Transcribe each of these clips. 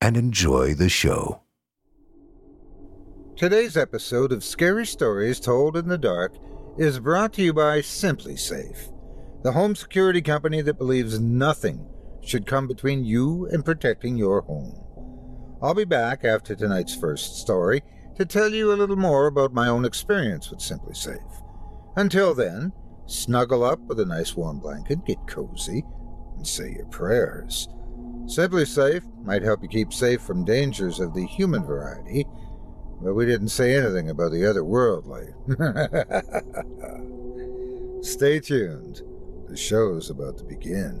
and enjoy the show. Today's episode of Scary Stories Told in the Dark is brought to you by SimpliSafe, the home security company that believes nothing should come between you and protecting your home. I'll be back after tonight's first story to tell you a little more about my own experience with SimpliSafe. Until then, snuggle up with a nice warm blanket, get cozy, and say your prayers. SimpliSafe might help you keep safe from dangers of the human variety, but we didn't say anything about the otherworldly. Stay tuned. The show's about to begin.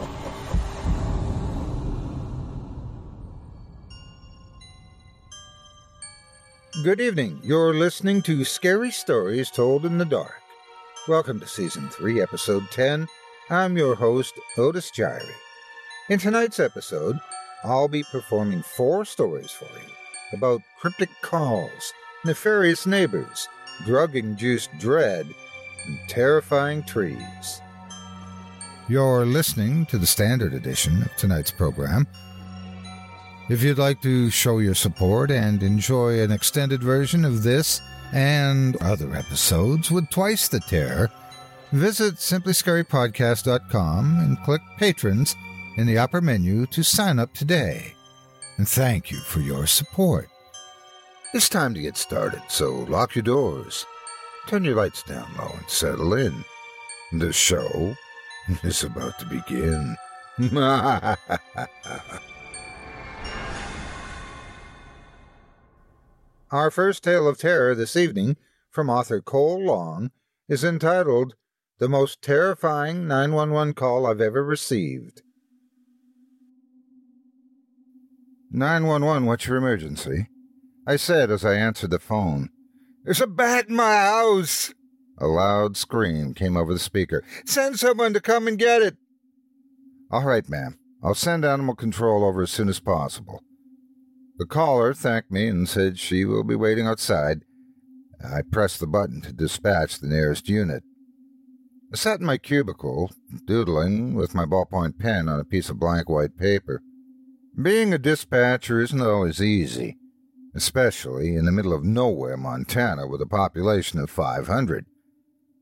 Good evening. You're listening to Scary Stories Told in the Dark. Welcome to Season 3, Episode 10. I'm your host, Otis Jiry. In tonight's episode, I'll be performing four stories for you about cryptic calls, nefarious neighbors, drug induced dread, and terrifying trees. You're listening to the standard edition of tonight's program. If you'd like to show your support and enjoy an extended version of this and other episodes with twice the terror, visit simplyscarypodcast.com and click Patrons in the upper menu to sign up today. And thank you for your support. It's time to get started, so lock your doors, turn your lights down low, and settle in. The show is about to begin. Our first tale of terror this evening from author Cole Long is entitled The Most Terrifying 911 Call I've Ever Received. 911, what's your emergency? I said as I answered the phone. There's a bat in my house! A loud scream came over the speaker. Send someone to come and get it! All right, ma'am. I'll send animal control over as soon as possible. The caller thanked me and said she will be waiting outside. I pressed the button to dispatch the nearest unit. I sat in my cubicle, doodling with my ballpoint pen on a piece of blank white paper. Being a dispatcher isn't always easy, especially in the middle of nowhere, Montana, with a population of 500.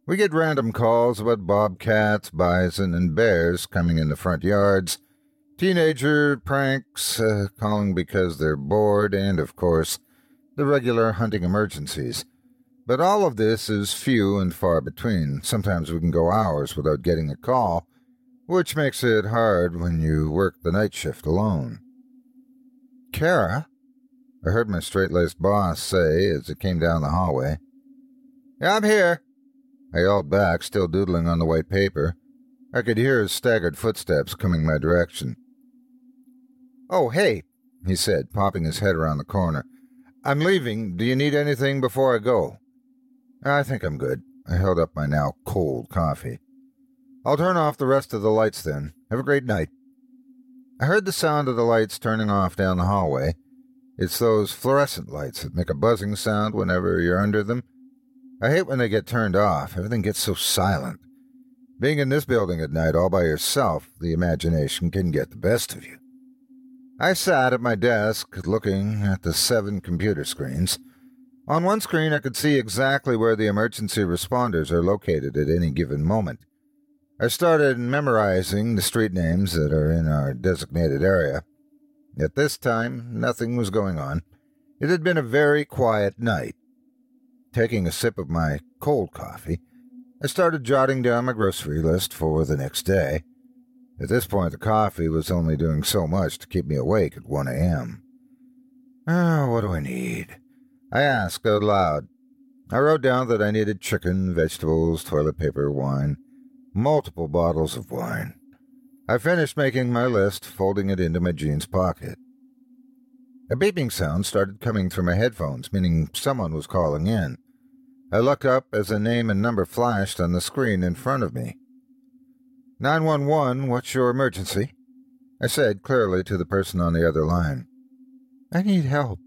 We get random calls about bobcats, bison, and bears coming in the front yards, teenager pranks, uh, calling because they're bored, and, of course, the regular hunting emergencies. But all of this is few and far between. Sometimes we can go hours without getting a call, which makes it hard when you work the night shift alone. Kara? I heard my straight laced boss say as it came down the hallway. Yeah, I'm here. I yelled back, still doodling on the white paper. I could hear his staggered footsteps coming my direction. Oh, hey, he said, popping his head around the corner. I'm leaving. Do you need anything before I go? I think I'm good. I held up my now cold coffee. I'll turn off the rest of the lights then. Have a great night. I heard the sound of the lights turning off down the hallway. It's those fluorescent lights that make a buzzing sound whenever you're under them. I hate when they get turned off. Everything gets so silent. Being in this building at night all by yourself, the imagination can get the best of you. I sat at my desk looking at the seven computer screens. On one screen, I could see exactly where the emergency responders are located at any given moment. I started memorizing the street names that are in our designated area. At this time, nothing was going on. It had been a very quiet night. Taking a sip of my cold coffee, I started jotting down my grocery list for the next day. At this point, the coffee was only doing so much to keep me awake at 1 a.m. Oh, what do I need? I asked out loud. I wrote down that I needed chicken, vegetables, toilet paper, wine multiple bottles of wine. I finished making my list, folding it into my jeans pocket. A beeping sound started coming through my headphones, meaning someone was calling in. I looked up as a name and number flashed on the screen in front of me. 911, what's your emergency? I said clearly to the person on the other line. I need help.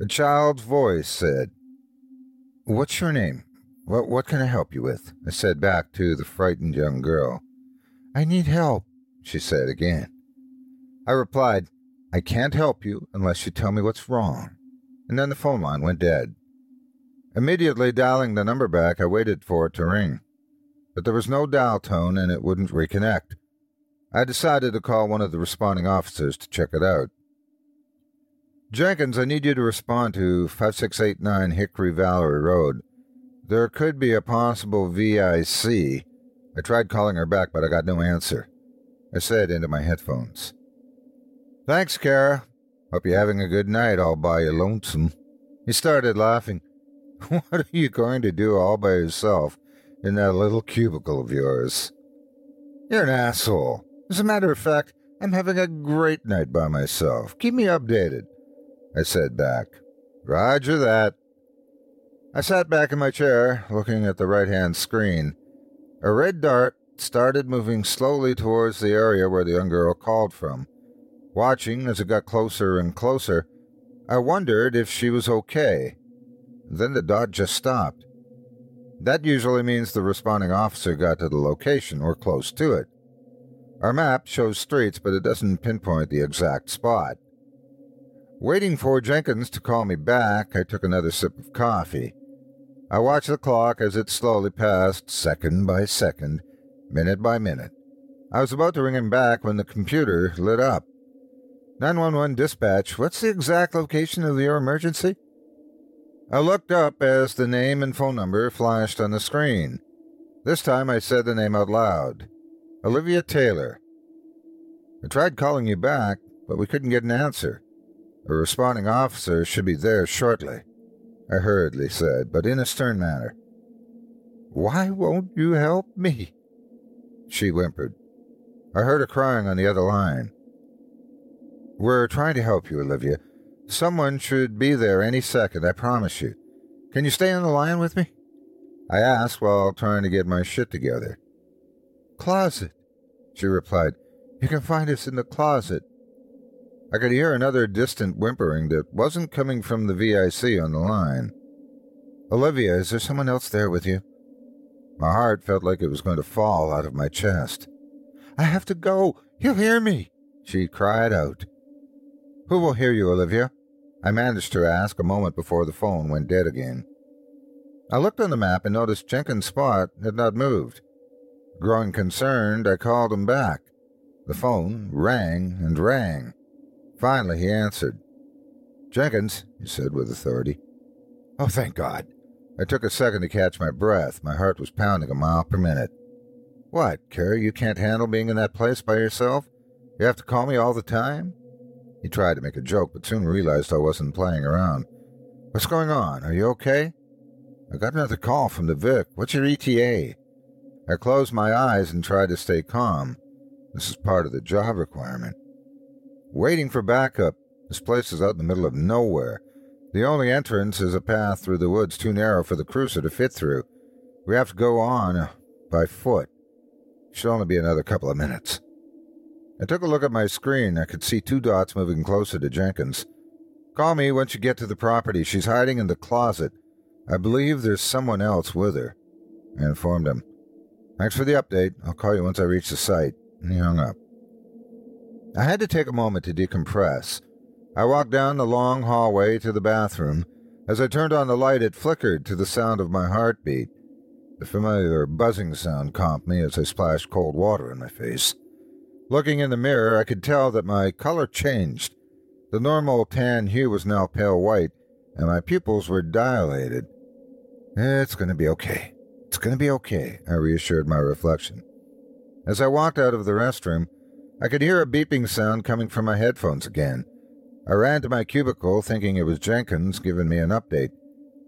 A child's voice said, What's your name? What, what can I help you with? I said back to the frightened young girl. I need help, she said again. I replied, I can't help you unless you tell me what's wrong. And then the phone line went dead. Immediately dialing the number back, I waited for it to ring. But there was no dial tone and it wouldn't reconnect. I decided to call one of the responding officers to check it out. Jenkins, I need you to respond to 5689 Hickory Valley Road. There could be a possible VIC. I tried calling her back, but I got no answer. I said into my headphones. Thanks, Kara. Hope you're having a good night all by your lonesome. He started laughing. What are you going to do all by yourself in that little cubicle of yours? You're an asshole. As a matter of fact, I'm having a great night by myself. Keep me updated. I said back. Roger that. I sat back in my chair, looking at the right hand screen. A red dart started moving slowly towards the area where the young girl called from. Watching as it got closer and closer, I wondered if she was okay. Then the dot just stopped. That usually means the responding officer got to the location or close to it. Our map shows streets, but it doesn't pinpoint the exact spot. Waiting for Jenkins to call me back, I took another sip of coffee. I watched the clock as it slowly passed, second by second, minute by minute. I was about to ring him back when the computer lit up. 911 dispatch, what's the exact location of your emergency? I looked up as the name and phone number flashed on the screen. This time I said the name out loud Olivia Taylor. I tried calling you back, but we couldn't get an answer. A responding officer should be there shortly. I hurriedly said, but in a stern manner. Why won't you help me? She whimpered. I heard her crying on the other line. We're trying to help you, Olivia. Someone should be there any second, I promise you. Can you stay on the line with me? I asked while trying to get my shit together. Closet, she replied. You can find us in the closet. I could hear another distant whimpering that wasn't coming from the VIC on the line. Olivia, is there someone else there with you? My heart felt like it was going to fall out of my chest. I have to go. He'll hear me, she cried out. Who will hear you, Olivia? I managed to ask a moment before the phone went dead again. I looked on the map and noticed Jenkins' spot had not moved. Growing concerned, I called him back. The phone rang and rang. Finally, he answered. Jenkins, he said with authority. Oh, thank God. I took a second to catch my breath. My heart was pounding a mile per minute. What, Carrie, you can't handle being in that place by yourself? You have to call me all the time? He tried to make a joke, but soon realized I wasn't playing around. What's going on? Are you okay? I got another call from the Vic. What's your ETA? I closed my eyes and tried to stay calm. This is part of the job requirement. Waiting for backup. This place is out in the middle of nowhere. The only entrance is a path through the woods too narrow for the cruiser to fit through. We have to go on by foot. Should only be another couple of minutes. I took a look at my screen. I could see two dots moving closer to Jenkins. Call me once you get to the property. She's hiding in the closet. I believe there's someone else with her. I informed him. Thanks for the update. I'll call you once I reach the site. And he hung up. I had to take a moment to decompress. I walked down the long hallway to the bathroom. As I turned on the light, it flickered to the sound of my heartbeat. The familiar buzzing sound calmed me as I splashed cold water in my face. Looking in the mirror, I could tell that my color changed. The normal tan hue was now pale white, and my pupils were dilated. It's going to be okay. It's going to be okay, I reassured my reflection. As I walked out of the restroom, I could hear a beeping sound coming from my headphones again. I ran to my cubicle thinking it was Jenkins giving me an update,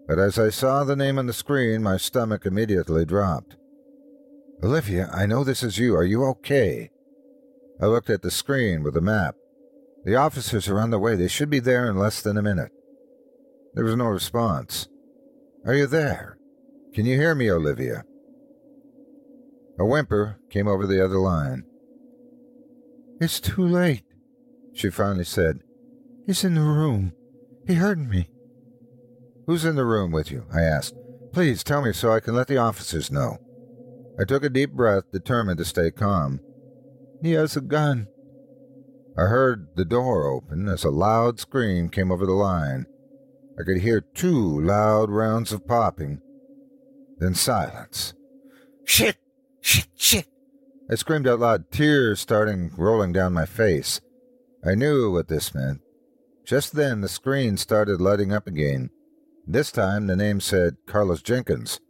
but as I saw the name on the screen, my stomach immediately dropped. Olivia, I know this is you. Are you okay? I looked at the screen with the map. The officers are on the way. They should be there in less than a minute. There was no response. Are you there? Can you hear me, Olivia? A whimper came over the other line. It's too late, she finally said. He's in the room. He heard me. Who's in the room with you? I asked. Please tell me so I can let the officers know. I took a deep breath, determined to stay calm. He has a gun. I heard the door open as a loud scream came over the line. I could hear two loud rounds of popping, then silence. Shit! Shit! Shit! I screamed out loud, tears starting rolling down my face. I knew what this meant. Just then, the screen started lighting up again. This time, the name said Carlos Jenkins.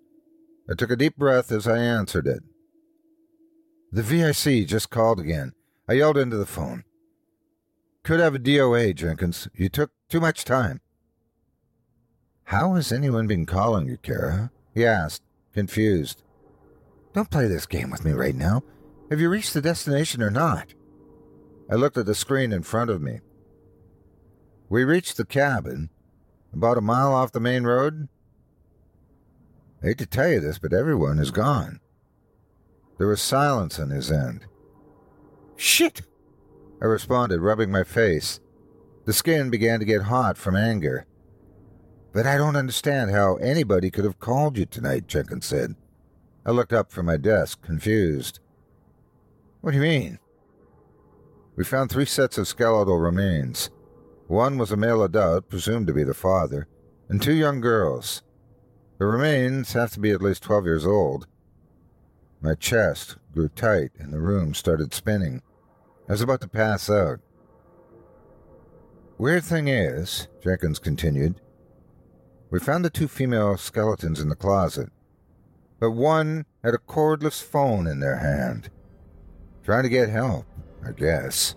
I took a deep breath as I answered it. The VIC just called again. I yelled into the phone. Could have a DOA, Jenkins. You took too much time. How has anyone been calling you, Kara? He asked, confused. Don't play this game with me right now. Have you reached the destination or not? I looked at the screen in front of me. We reached the cabin, about a mile off the main road. I hate to tell you this, but everyone is gone. There was silence on his end. Shit! I responded, rubbing my face. The skin began to get hot from anger. But I don't understand how anybody could have called you tonight, Jenkins said. I looked up from my desk, confused. What do you mean? We found three sets of skeletal remains. One was a male adult, presumed to be the father, and two young girls. The remains have to be at least 12 years old. My chest grew tight and the room started spinning. I was about to pass out. Weird thing is, Jenkins continued, we found the two female skeletons in the closet, but one had a cordless phone in their hand. Trying to get help, I guess.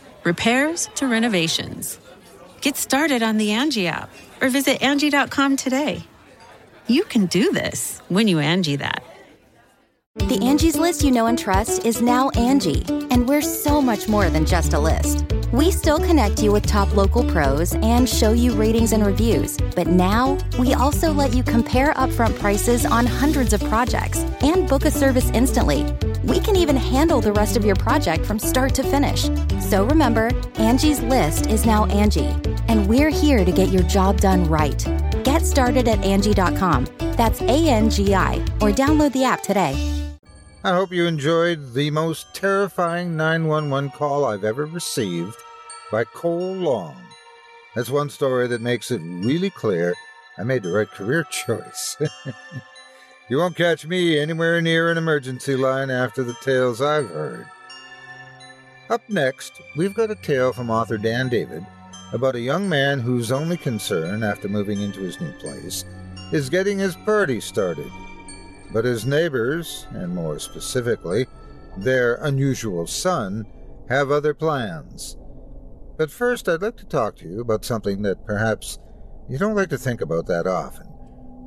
repairs to renovations. Get started on the Angie app or visit Angie.com today. You can do this when you Angie that. The Angie's list you know and trust is now Angie, and we're so much more than just a list. We still connect you with top local pros and show you ratings and reviews, but now we also let you compare upfront prices on hundreds of projects and book a service instantly we can even handle the rest of your project from start to finish. So remember, Angie's list is now Angie, and we're here to get your job done right. Get started at Angie.com. That's A N G I, or download the app today. I hope you enjoyed the most terrifying 911 call I've ever received by Cole Long. That's one story that makes it really clear I made the right career choice. You won't catch me anywhere near an emergency line after the tales I've heard. Up next, we've got a tale from author Dan David about a young man whose only concern after moving into his new place is getting his party started. But his neighbors, and more specifically, their unusual son, have other plans. But first, I'd like to talk to you about something that perhaps you don't like to think about that often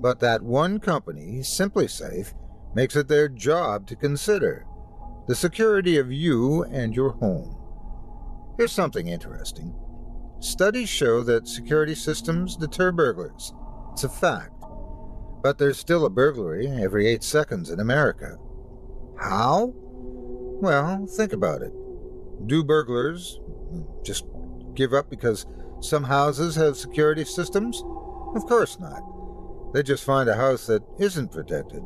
but that one company, SimpliSafe, makes it their job to consider the security of you and your home. Here's something interesting. Studies show that security systems deter burglars. It's a fact. But there's still a burglary every eight seconds in America. How? Well, think about it. Do burglars just give up because some houses have security systems? Of course not. They just find a house that isn't protected.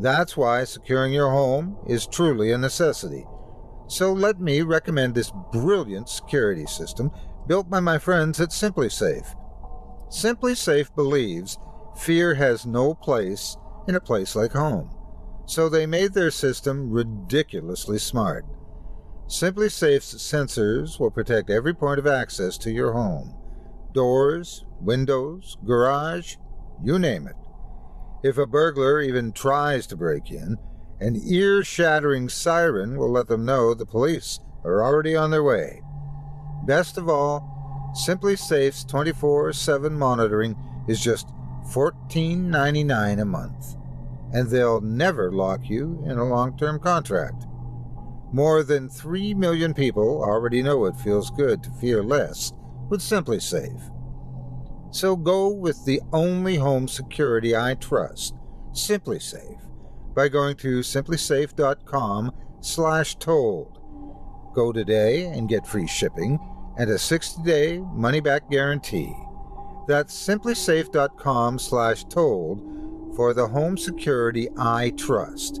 That's why securing your home is truly a necessity. So let me recommend this brilliant security system built by my friends at SimpliSafe. SimpliSafe believes fear has no place in a place like home. So they made their system ridiculously smart. SimpliSafe's sensors will protect every point of access to your home doors, windows, garage, you name it. If a burglar even tries to break in, an ear shattering siren will let them know the police are already on their way. Best of all, SimpliSafe's 24 7 monitoring is just $14.99 a month, and they'll never lock you in a long term contract. More than 3 million people already know it feels good to fear less with SimpliSafe. So go with the only home security I trust, SimpliSafe, by going to simplisafe.com slash told. Go today and get free shipping and a 60-day money-back guarantee. That's simplisafe.com slash told for the home security I trust.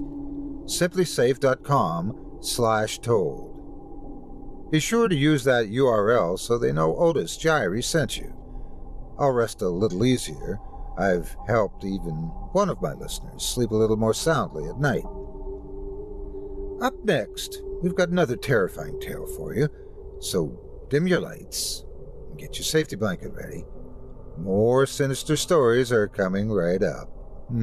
simplisafe.com slash told. Be sure to use that URL so they know Otis Jiry sent you. I'll rest a little easier. I've helped even one of my listeners sleep a little more soundly at night. Up next, we've got another terrifying tale for you, so dim your lights and get your safety blanket ready. More sinister stories are coming right up.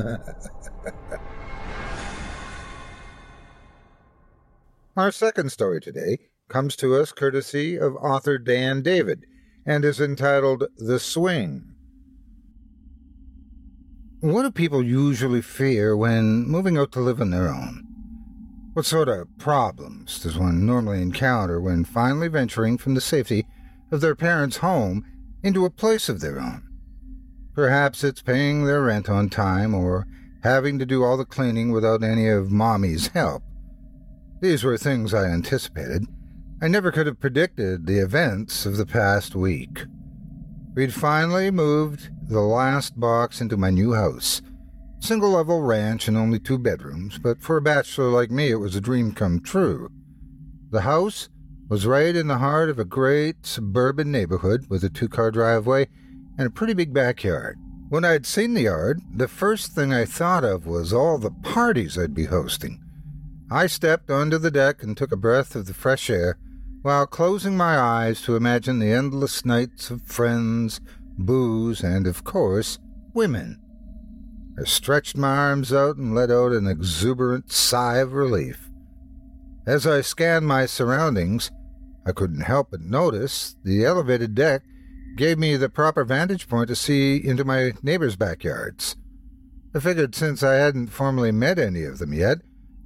Our second story today comes to us courtesy of author Dan David and is entitled The Swing. What do people usually fear when moving out to live on their own? What sort of problems does one normally encounter when finally venturing from the safety of their parents' home into a place of their own? Perhaps it's paying their rent on time or having to do all the cleaning without any of Mommy's help. These were things I anticipated. I never could have predicted the events of the past week. We'd finally moved the last box into my new house. Single level ranch and only two bedrooms, but for a bachelor like me, it was a dream come true. The house was right in the heart of a great suburban neighborhood with a two car driveway and a pretty big backyard. When I'd seen the yard, the first thing I thought of was all the parties I'd be hosting. I stepped onto the deck and took a breath of the fresh air while closing my eyes to imagine the endless nights of friends, booze, and, of course, women. I stretched my arms out and let out an exuberant sigh of relief. As I scanned my surroundings, I couldn't help but notice the elevated deck gave me the proper vantage point to see into my neighbors' backyards. I figured since I hadn't formally met any of them yet,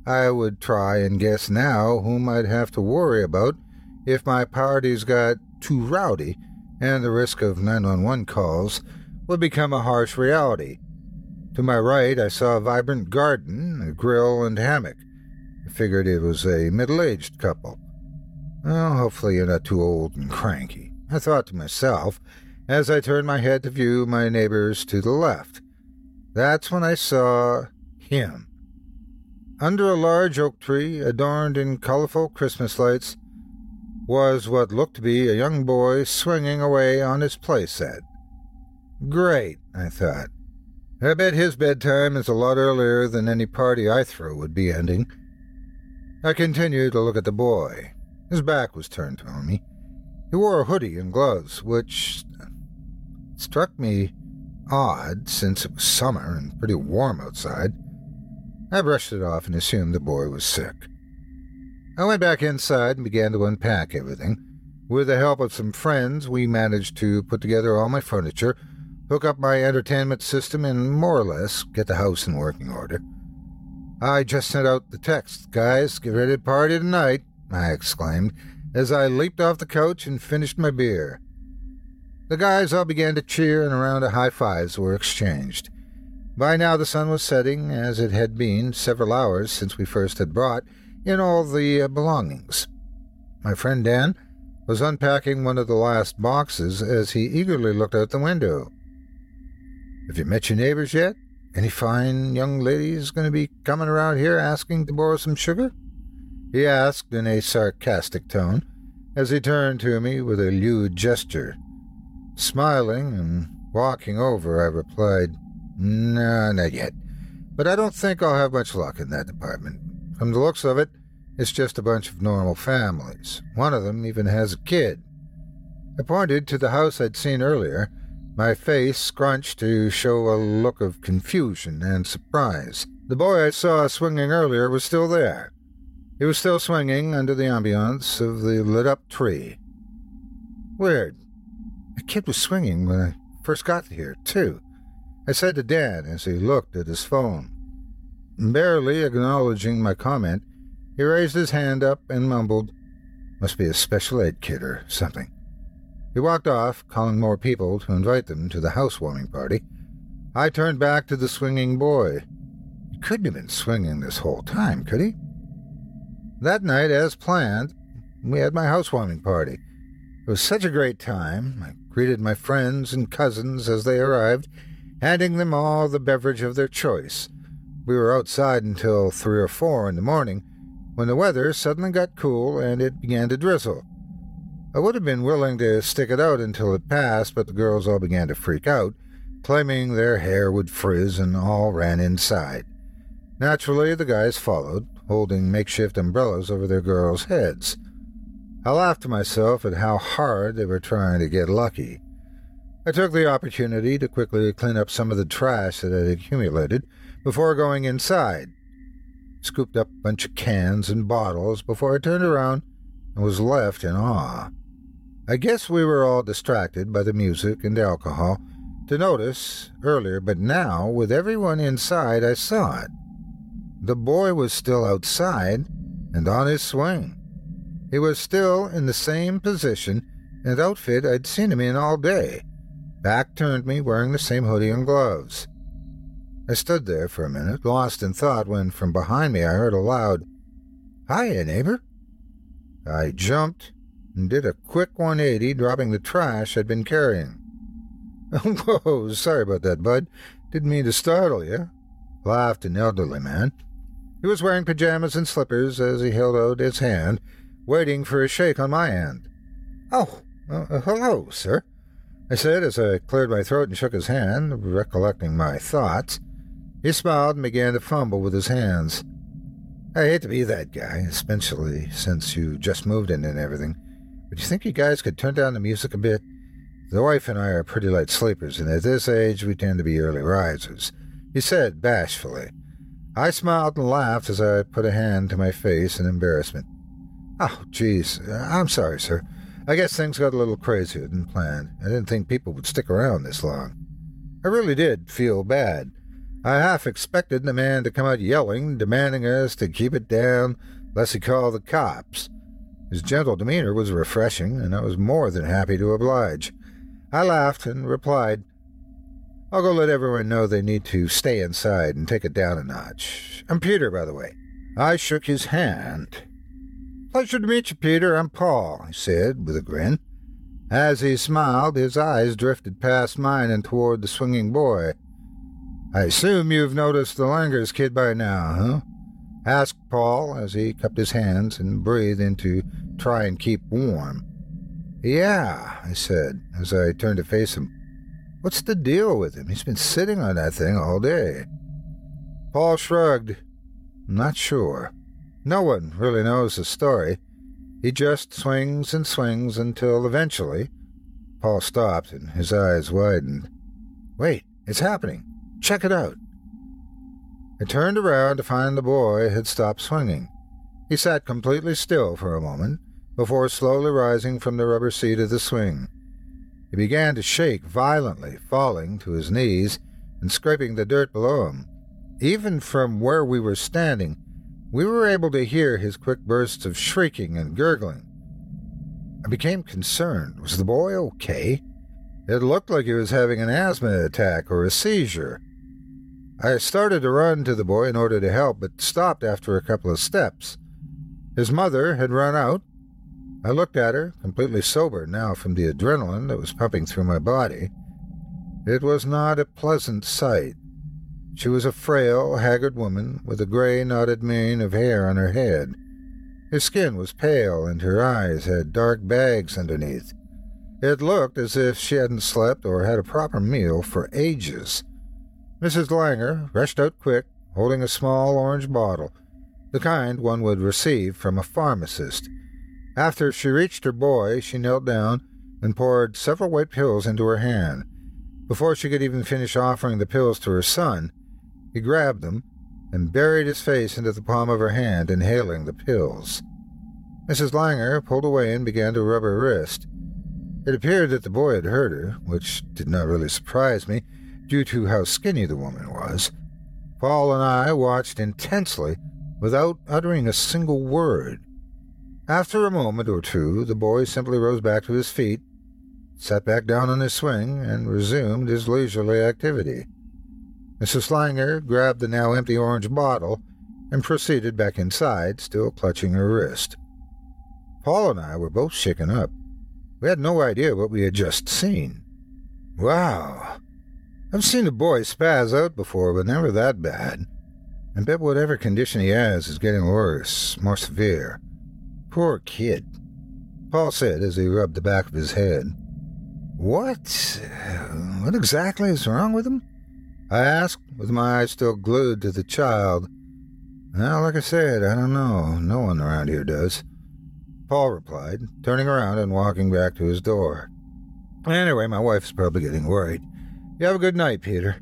I would try and guess now whom I'd have to worry about if my parties got too rowdy and the risk of 911 calls would become a harsh reality. To my right, I saw a vibrant garden, a grill, and hammock. I figured it was a middle aged couple. Well, hopefully you're not too old and cranky. I thought to myself as I turned my head to view my neighbors to the left. That's when I saw him. Under a large oak tree, adorned in colorful Christmas lights, was what looked to be a young boy swinging away on his playset. Great, I thought. I bet his bedtime is a lot earlier than any party I throw would be ending. I continued to look at the boy. His back was turned to me. He wore a hoodie and gloves, which struck me odd since it was summer and pretty warm outside. I brushed it off and assumed the boy was sick. I went back inside and began to unpack everything. With the help of some friends, we managed to put together all my furniture, hook up my entertainment system, and more or less get the house in working order. I just sent out the text, guys, get ready to party tonight, I exclaimed, as I leaped off the couch and finished my beer. The guys all began to cheer, and around a round of high fives were exchanged. By now the sun was setting, as it had been several hours since we first had brought in all the uh, belongings. My friend Dan was unpacking one of the last boxes as he eagerly looked out the window. Have you met your neighbors yet? Any fine young ladies going to be coming around here asking to borrow some sugar? he asked in a sarcastic tone as he turned to me with a lewd gesture. Smiling and walking over, I replied, No, not yet. But I don't think I'll have much luck in that department. From the looks of it, it's just a bunch of normal families. One of them even has a kid. I pointed to the house I'd seen earlier, my face scrunched to show a look of confusion and surprise. The boy I saw swinging earlier was still there. He was still swinging under the ambience of the lit up tree. Weird. The kid was swinging when I first got here, too. I said to Dan as he looked at his phone. Barely acknowledging my comment, he raised his hand up and mumbled, Must be a special ed kid or something. He walked off, calling more people to invite them to the housewarming party. I turned back to the swinging boy. He couldn't have been swinging this whole time, could he? That night, as planned, we had my housewarming party. It was such a great time. I greeted my friends and cousins as they arrived, handing them all the beverage of their choice. We were outside until three or four in the morning, when the weather suddenly got cool and it began to drizzle. I would have been willing to stick it out until it passed, but the girls all began to freak out, claiming their hair would frizz and all ran inside. Naturally, the guys followed, holding makeshift umbrellas over their girls' heads. I laughed to myself at how hard they were trying to get lucky. I took the opportunity to quickly clean up some of the trash that had accumulated before going inside. scooped up a bunch of cans and bottles before I turned around and was left in awe. I guess we were all distracted by the music and alcohol to notice earlier, but now, with everyone inside, I saw it. The boy was still outside and on his swing. He was still in the same position and outfit I'd seen him in all day, back turned me, wearing the same hoodie and gloves. I stood there for a minute, lost in thought, when from behind me I heard a loud, Hiya, neighbor. I jumped and did a quick 180, dropping the trash I'd been carrying. Whoa, sorry about that, bud. Didn't mean to startle you, laughed an elderly man. He was wearing pajamas and slippers as he held out his hand, waiting for a shake on my hand. Oh, uh, hello, sir, I said as I cleared my throat and shook his hand, recollecting my thoughts. He smiled and began to fumble with his hands. I hate to be that guy, especially since you just moved in and everything, but you think you guys could turn down the music a bit? The wife and I are pretty light sleepers, and at this age we tend to be early risers, he said bashfully. I smiled and laughed as I put a hand to my face in embarrassment. Oh, geez, I'm sorry, sir. I guess things got a little crazier than planned. I didn't think people would stick around this long. I really did feel bad. I half expected the man to come out yelling, demanding us to keep it down, lest he call the cops. His gentle demeanor was refreshing, and I was more than happy to oblige. I laughed and replied, I'll go let everyone know they need to stay inside and take it down a notch. I'm Peter, by the way. I shook his hand. Pleasure to meet you, Peter. I'm Paul, he said with a grin. As he smiled, his eyes drifted past mine and toward the swinging boy. I assume you've noticed the Langers kid by now, huh? asked Paul as he cupped his hands and breathed in to try and keep warm. Yeah, I said as I turned to face him. What's the deal with him? He's been sitting on that thing all day. Paul shrugged. Not sure. No one really knows the story. He just swings and swings until eventually. Paul stopped and his eyes widened. Wait, it's happening. Check it out. I turned around to find the boy had stopped swinging. He sat completely still for a moment before slowly rising from the rubber seat of the swing. He began to shake violently, falling to his knees and scraping the dirt below him. Even from where we were standing, we were able to hear his quick bursts of shrieking and gurgling. I became concerned. Was the boy okay? It looked like he was having an asthma attack or a seizure. I started to run to the boy in order to help, but stopped after a couple of steps. His mother had run out, I looked at her, completely sober now from the adrenaline that was pumping through my body. It was not a pleasant sight. She was a frail, haggard woman with a gray, knotted mane of hair on her head. Her skin was pale, and her eyes had dark bags underneath. It looked as if she hadn't slept or had a proper meal for ages. Mrs. Langer rushed out quick, holding a small orange bottle, the kind one would receive from a pharmacist. After she reached her boy, she knelt down and poured several white pills into her hand. Before she could even finish offering the pills to her son, he grabbed them and buried his face into the palm of her hand, inhaling the pills. Mrs. Langer pulled away and began to rub her wrist. It appeared that the boy had heard her, which did not really surprise me, due to how skinny the woman was. Paul and I watched intensely without uttering a single word. After a moment or two, the boy simply rose back to his feet, sat back down on his swing, and resumed his leisurely activity. Mrs. Langer grabbed the now empty orange bottle and proceeded back inside, still clutching her wrist. Paul and I were both shaken up. We had no idea what we had just seen. Wow. I've seen a boy spaz out before, but never that bad. I bet whatever condition he has is getting worse, more severe. Poor kid, Paul said as he rubbed the back of his head. What? What exactly is wrong with him? I asked, with my eyes still glued to the child. Well, like I said, I don't know. No one around here does. Paul replied, turning around and walking back to his door. Anyway, my wife's probably getting worried. You have a good night, Peter.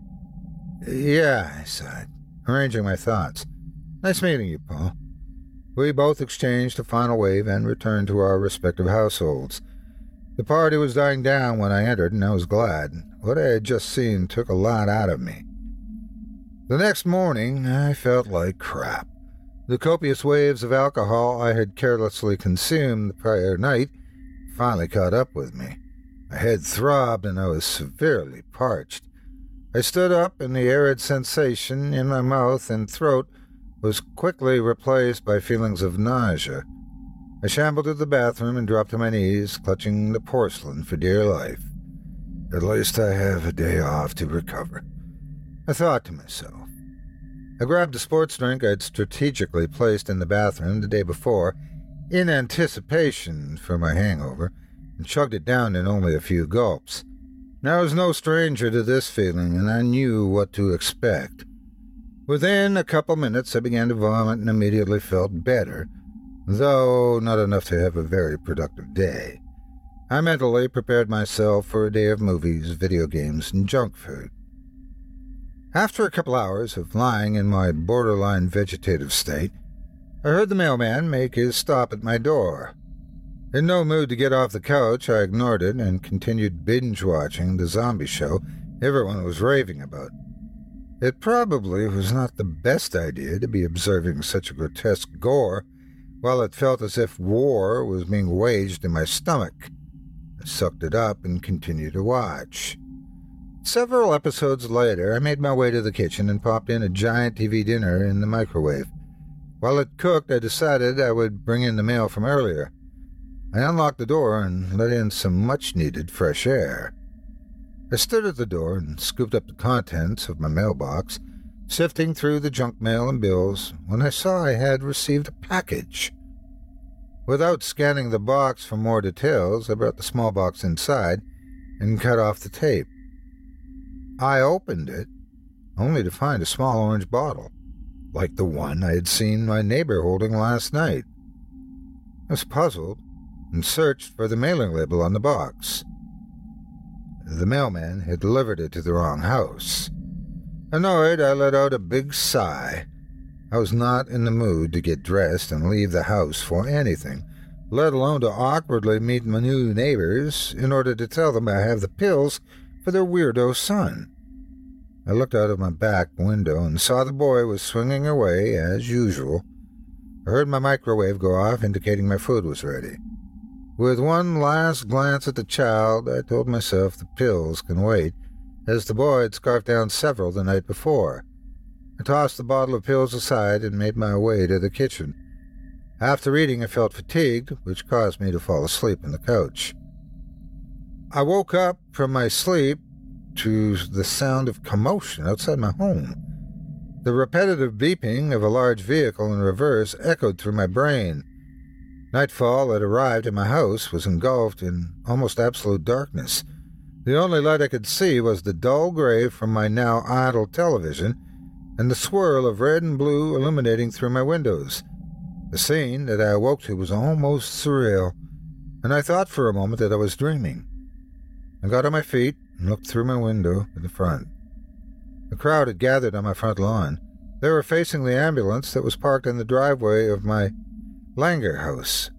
Yeah, I sighed, arranging my thoughts. Nice meeting you, Paul. We both exchanged a final wave and returned to our respective households. The party was dying down when I entered, and I was glad. What I had just seen took a lot out of me. The next morning, I felt like crap. The copious waves of alcohol I had carelessly consumed the prior night finally caught up with me. My head throbbed and I was severely parched. I stood up, and the arid sensation in my mouth and throat was quickly replaced by feelings of nausea. I shambled to the bathroom and dropped to my knees, clutching the porcelain for dear life. At least I have a day off to recover. I thought to myself. I grabbed a sports drink I'd strategically placed in the bathroom the day before, in anticipation for my hangover, and chugged it down in only a few gulps. I was no stranger to this feeling, and I knew what to expect. Within a couple minutes, I began to vomit and immediately felt better, though not enough to have a very productive day. I mentally prepared myself for a day of movies, video games, and junk food. After a couple hours of lying in my borderline vegetative state, I heard the mailman make his stop at my door. In no mood to get off the couch, I ignored it and continued binge watching the zombie show everyone was raving about. It probably was not the best idea to be observing such grotesque gore while it felt as if war was being waged in my stomach. I sucked it up and continued to watch. Several episodes later, I made my way to the kitchen and popped in a giant TV dinner in the microwave. While it cooked, I decided I would bring in the mail from earlier. I unlocked the door and let in some much needed fresh air. I stood at the door and scooped up the contents of my mailbox, sifting through the junk mail and bills when I saw I had received a package. Without scanning the box for more details, I brought the small box inside and cut off the tape. I opened it, only to find a small orange bottle, like the one I had seen my neighbor holding last night. I was puzzled and searched for the mailing label on the box. The mailman had delivered it to the wrong house. Annoyed, I let out a big sigh. I was not in the mood to get dressed and leave the house for anything, let alone to awkwardly meet my new neighbors in order to tell them I have the pills for their weirdo son. I looked out of my back window and saw the boy was swinging away as usual. I heard my microwave go off, indicating my food was ready. With one last glance at the child, I told myself the pills can wait, as the boy had scarfed down several the night before. I tossed the bottle of pills aside and made my way to the kitchen. After eating, I felt fatigued, which caused me to fall asleep in the couch. I woke up from my sleep to the sound of commotion outside my home. The repetitive beeping of a large vehicle in reverse echoed through my brain. Nightfall had arrived and my house was engulfed in almost absolute darkness. The only light I could see was the dull gray from my now idle television and the swirl of red and blue illuminating through my windows. The scene that I awoke to was almost surreal, and I thought for a moment that I was dreaming. I got on my feet and looked through my window at the front. A crowd had gathered on my front lawn. They were facing the ambulance that was parked in the driveway of my Langer House.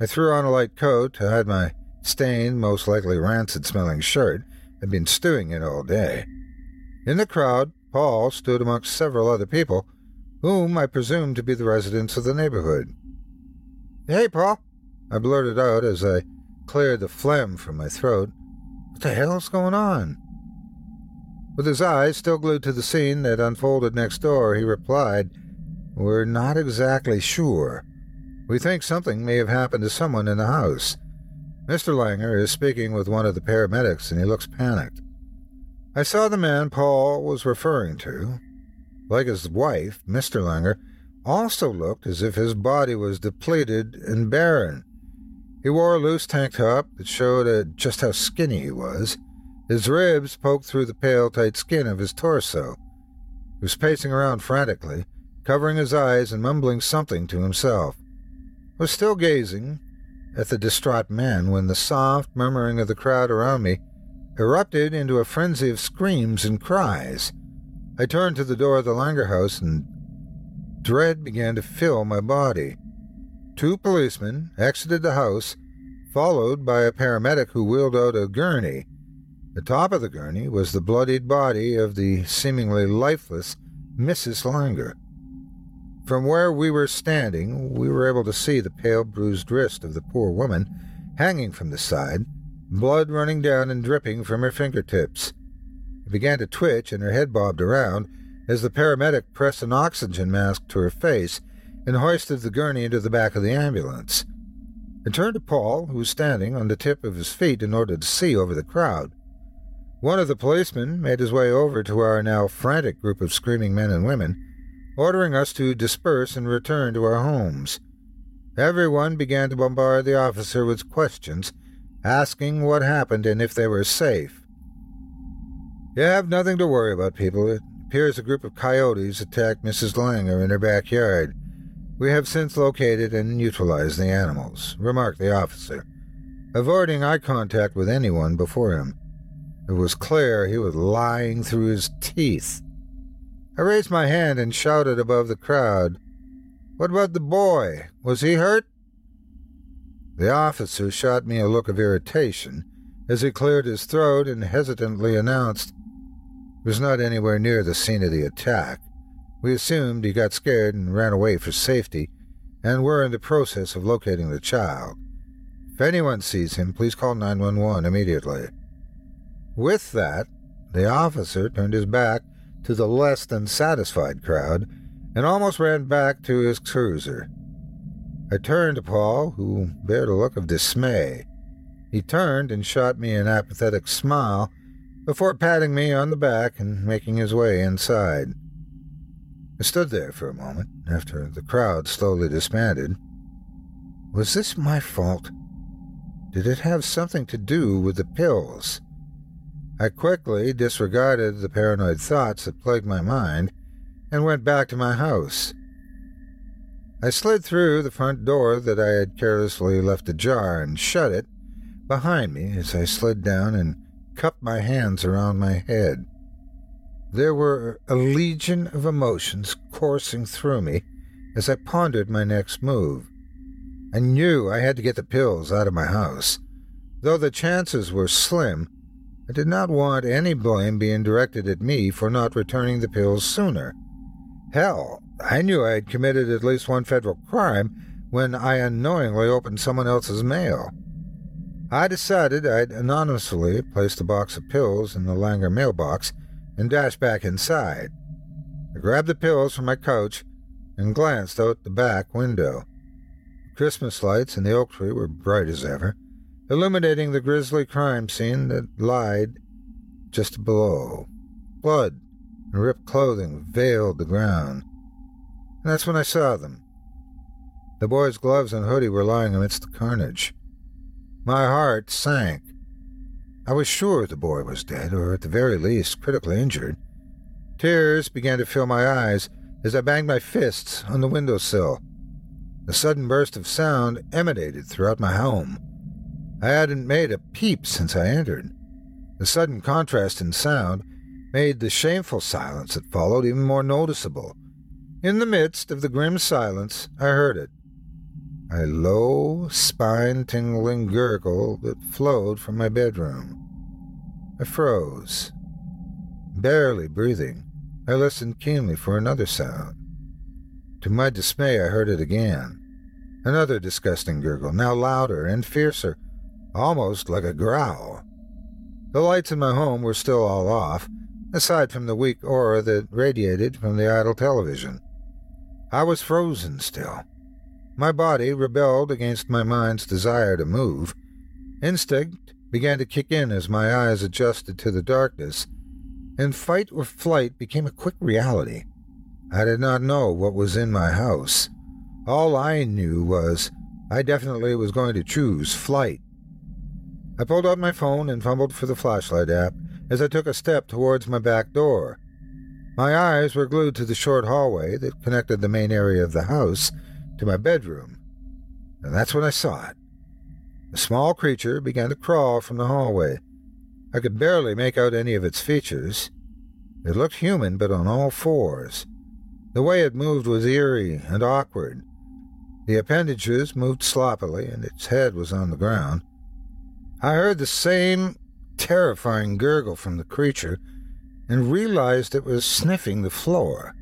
I threw on a light coat. I had my stained, most likely rancid smelling shirt. I'd been stewing it all day. In the crowd, Paul stood amongst several other people, whom I presumed to be the residents of the neighborhood. Hey, Paul, I blurted out as I cleared the phlegm from my throat. What the hell's going on? With his eyes still glued to the scene that unfolded next door, he replied, We're not exactly sure. We think something may have happened to someone in the house. Mr. Langer is speaking with one of the paramedics, and he looks panicked. I saw the man Paul was referring to. Like his wife, Mr. Langer also looked as if his body was depleted and barren. He wore a loose tank top that showed uh, just how skinny he was. His ribs poked through the pale, tight skin of his torso. He was pacing around frantically, covering his eyes and mumbling something to himself was still gazing at the distraught man when the soft murmuring of the crowd around me erupted into a frenzy of screams and cries. I turned to the door of the Langer house and dread began to fill my body. Two policemen exited the house, followed by a paramedic who wheeled out a gurney. The top of the gurney was the bloodied body of the seemingly lifeless Mrs. Langer. From where we were standing, we were able to see the pale, bruised wrist of the poor woman hanging from the side, blood running down and dripping from her fingertips. It began to twitch and her head bobbed around as the paramedic pressed an oxygen mask to her face and hoisted the gurney into the back of the ambulance. I turned to Paul, who was standing on the tip of his feet in order to see over the crowd. One of the policemen made his way over to our now frantic group of screaming men and women, ordering us to disperse and return to our homes. Everyone began to bombard the officer with questions, asking what happened and if they were safe. You have nothing to worry about, people. It appears a group of coyotes attacked Mrs. Langer in her backyard. We have since located and neutralized the animals, remarked the officer, avoiding eye contact with anyone before him. It was clear he was lying through his teeth. I raised my hand and shouted above the crowd, What about the boy? Was he hurt? The officer shot me a look of irritation as he cleared his throat and hesitantly announced, He was not anywhere near the scene of the attack. We assumed he got scared and ran away for safety, and we're in the process of locating the child. If anyone sees him, please call 911 immediately. With that, the officer turned his back to the less than satisfied crowd and almost ran back to his cruiser. I turned to Paul, who bared a look of dismay. He turned and shot me an apathetic smile before patting me on the back and making his way inside. I stood there for a moment after the crowd slowly disbanded. Was this my fault? Did it have something to do with the pills? I quickly disregarded the paranoid thoughts that plagued my mind and went back to my house. I slid through the front door that I had carelessly left ajar and shut it behind me as I slid down and cupped my hands around my head. There were a legion of emotions coursing through me as I pondered my next move. I knew I had to get the pills out of my house. Though the chances were slim, I did not want any blame being directed at me for not returning the pills sooner. Hell, I knew I had committed at least one federal crime when I unknowingly opened someone else's mail. I decided I'd anonymously place the box of pills in the Langer mailbox and dash back inside. I grabbed the pills from my couch and glanced out the back window. Christmas lights in the oak tree were bright as ever, illuminating the grisly crime scene that lied just below. Blood and ripped clothing veiled the ground. And that's when I saw them. The boy's gloves and hoodie were lying amidst the carnage. My heart sank. I was sure the boy was dead, or at the very least critically injured. Tears began to fill my eyes as I banged my fists on the windowsill. A sudden burst of sound emanated throughout my home. I hadn't made a peep since I entered. The sudden contrast in sound made the shameful silence that followed even more noticeable. In the midst of the grim silence, I heard it a low, spine tingling gurgle that flowed from my bedroom. I froze. Barely breathing, I listened keenly for another sound. To my dismay, I heard it again. Another disgusting gurgle, now louder and fiercer, almost like a growl. The lights in my home were still all off, aside from the weak aura that radiated from the idle television. I was frozen still. My body rebelled against my mind's desire to move. Instinct began to kick in as my eyes adjusted to the darkness, and fight or flight became a quick reality. I did not know what was in my house. All I knew was I definitely was going to choose flight. I pulled out my phone and fumbled for the flashlight app as I took a step towards my back door. My eyes were glued to the short hallway that connected the main area of the house to my bedroom, and that's when I saw it. A small creature began to crawl from the hallway. I could barely make out any of its features. It looked human, but on all fours. The way it moved was eerie and awkward. The appendages moved sloppily, and its head was on the ground. I heard the same terrifying gurgle from the creature and realized it was sniffing the floor.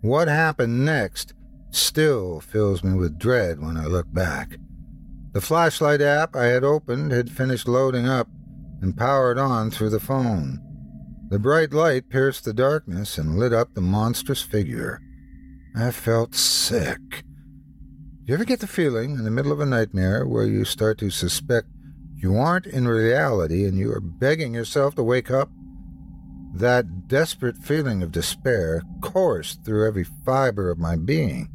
What happened next still fills me with dread when I look back. The flashlight app I had opened had finished loading up and powered on through the phone. The bright light pierced the darkness and lit up the monstrous figure. I felt sick. Do you ever get the feeling in the middle of a nightmare where you start to suspect you aren't in reality and you are begging yourself to wake up? That desperate feeling of despair coursed through every fiber of my being.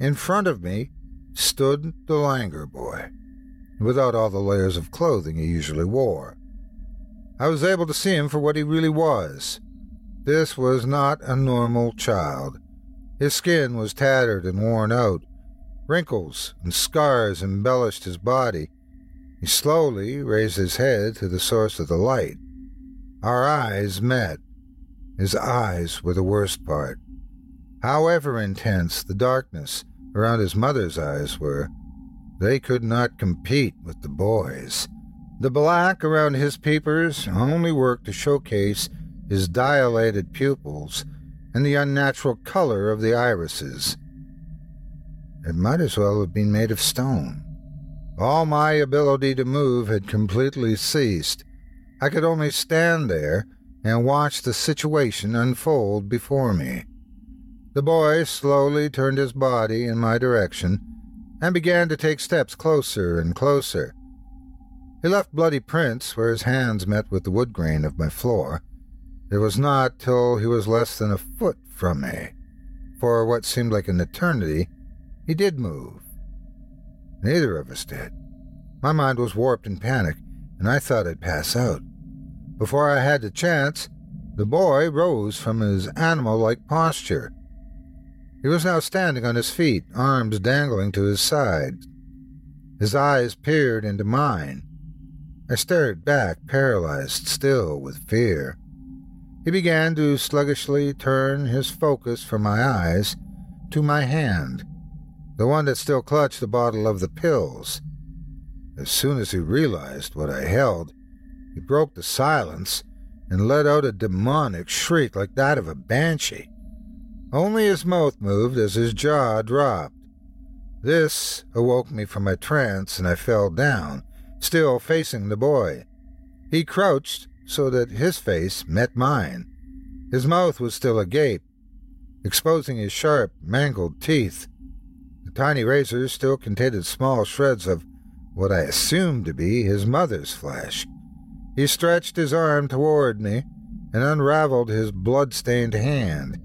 In front of me stood the Langer boy, without all the layers of clothing he usually wore. I was able to see him for what he really was. This was not a normal child. His skin was tattered and worn out. Wrinkles and scars embellished his body. He slowly raised his head to the source of the light. Our eyes met. His eyes were the worst part. However intense the darkness around his mother's eyes were, they could not compete with the boy's. The black around his peepers only worked to showcase his dilated pupils and the unnatural color of the irises. It might as well have been made of stone. All my ability to move had completely ceased, I could only stand there and watch the situation unfold before me. The boy slowly turned his body in my direction and began to take steps closer and closer. He left bloody prints where his hands met with the wood grain of my floor. It was not till he was less than a foot from me. For what seemed like an eternity, he did move. Neither of us did. My mind was warped in panic, and I thought I'd pass out. Before I had the chance, the boy rose from his animal like posture. He was now standing on his feet, arms dangling to his sides. His eyes peered into mine. I stared back, paralyzed still with fear. He began to sluggishly turn his focus from my eyes to my hand, the one that still clutched the bottle of the pills. As soon as he realized what I held, he broke the silence and let out a demonic shriek like that of a banshee. Only his mouth moved as his jaw dropped. This awoke me from my trance, and I fell down, still facing the boy. He crouched so that his face met mine. His mouth was still agape, exposing his sharp, mangled teeth. Tiny razors still contained small shreds of what I assumed to be his mother's flesh. He stretched his arm toward me and unraveled his blood-stained hand.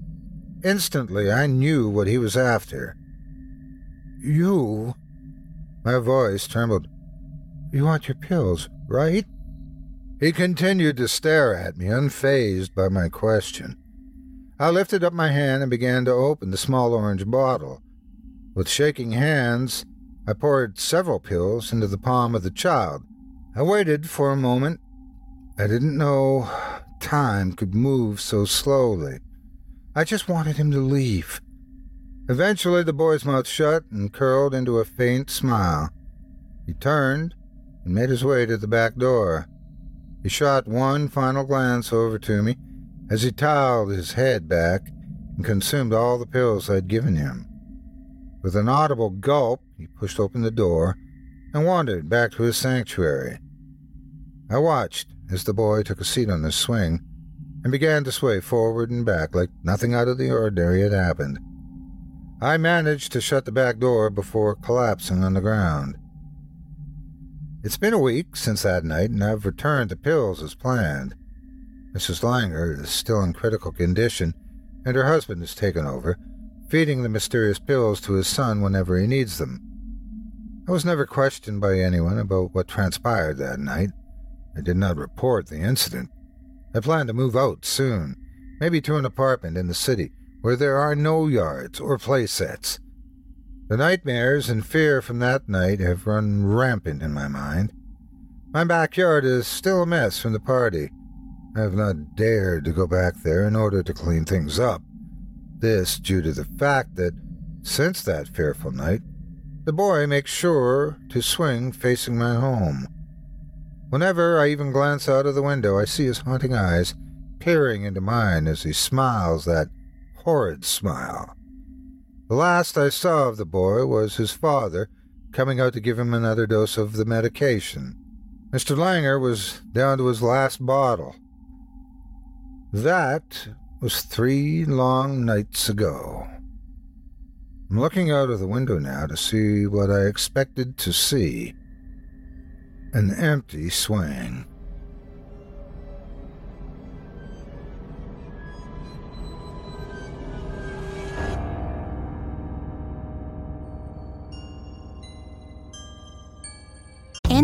Instantly, I knew what he was after. You. My voice trembled. You want your pills, right? He continued to stare at me, unfazed by my question. I lifted up my hand and began to open the small orange bottle. With shaking hands, I poured several pills into the palm of the child. I waited for a moment I didn't know time could move so slowly. I just wanted him to leave. Eventually, the boy's mouth shut and curled into a faint smile. He turned and made his way to the back door. He shot one final glance over to me as he toweled his head back and consumed all the pills I'd given him. With an audible gulp, he pushed open the door and wandered back to his sanctuary. I watched as the boy took a seat on the swing and began to sway forward and back like nothing out of the ordinary had happened. I managed to shut the back door before collapsing on the ground. It's been a week since that night, and I've returned the pills as planned. Mrs. Langer is still in critical condition, and her husband has taken over, feeding the mysterious pills to his son whenever he needs them. I was never questioned by anyone about what transpired that night. I did not report the incident. I plan to move out soon, maybe to an apartment in the city where there are no yards or play sets. The nightmares and fear from that night have run rampant in my mind. My backyard is still a mess from the party. I have not dared to go back there in order to clean things up. This due to the fact that, since that fearful night, the boy makes sure to swing facing my home. Whenever I even glance out of the window, I see his haunting eyes peering into mine as he smiles that horrid smile. The last I saw of the boy was his father coming out to give him another dose of the medication. Mr. Langer was down to his last bottle. That was three long nights ago. I'm looking out of the window now to see what I expected to see an empty swing.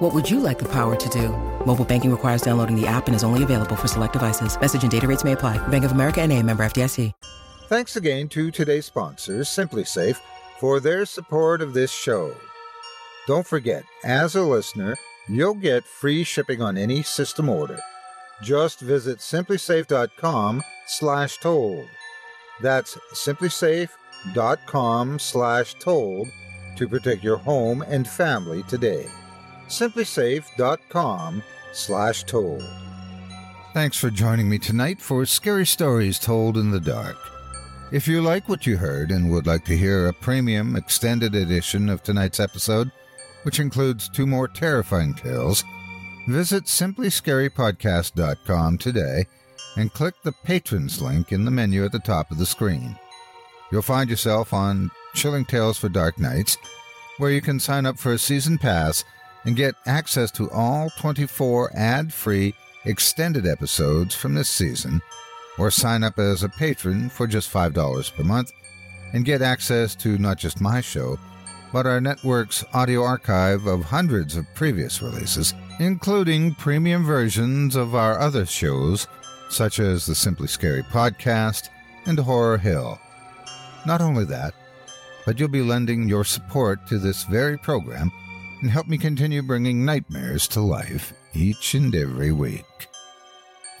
What would you like the power to do? Mobile banking requires downloading the app and is only available for select devices. Message and data rates may apply. Bank of America and a member FDIC. Thanks again to today's sponsors, SimpliSafe, for their support of this show. Don't forget, as a listener, you'll get free shipping on any system order. Just visit simplisafe.com slash told. That's simplisafe.com slash told to protect your home and family today. simplisafe.com slash told. Thanks for joining me tonight for Scary Stories Told in the Dark. If you like what you heard and would like to hear a premium extended edition of tonight's episode, which includes two more terrifying tales, visit simplyscarypodcast.com today and click the patrons link in the menu at the top of the screen. You'll find yourself on Chilling Tales for Dark Nights, where you can sign up for a season pass and get access to all 24 ad free extended episodes from this season, or sign up as a patron for just $5 per month and get access to not just my show, but our network's audio archive of hundreds of previous releases, including premium versions of our other shows, such as the Simply Scary podcast and Horror Hill. Not only that, but you'll be lending your support to this very program and help me continue bringing nightmares to life each and every week.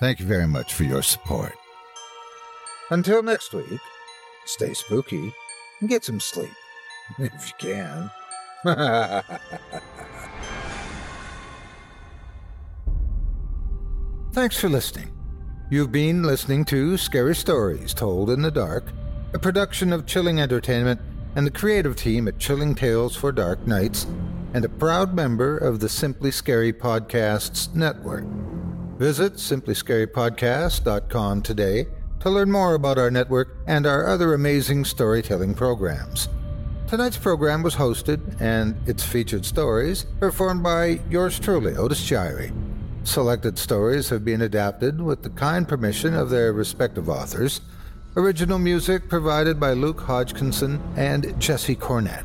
Thank you very much for your support. Until next week, stay spooky and get some sleep, if you can. Thanks for listening. You've been listening to Scary Stories Told in the Dark, a production of Chilling Entertainment and the creative team at Chilling Tales for Dark Nights, and a proud member of the Simply Scary Podcasts Network. Visit simplyscarypodcast.com today to learn more about our network and our other amazing storytelling programs. Tonight's program was hosted and its featured stories performed by yours truly, Otis Jiry. Selected stories have been adapted with the kind permission of their respective authors. Original music provided by Luke Hodgkinson and Jesse Cornett.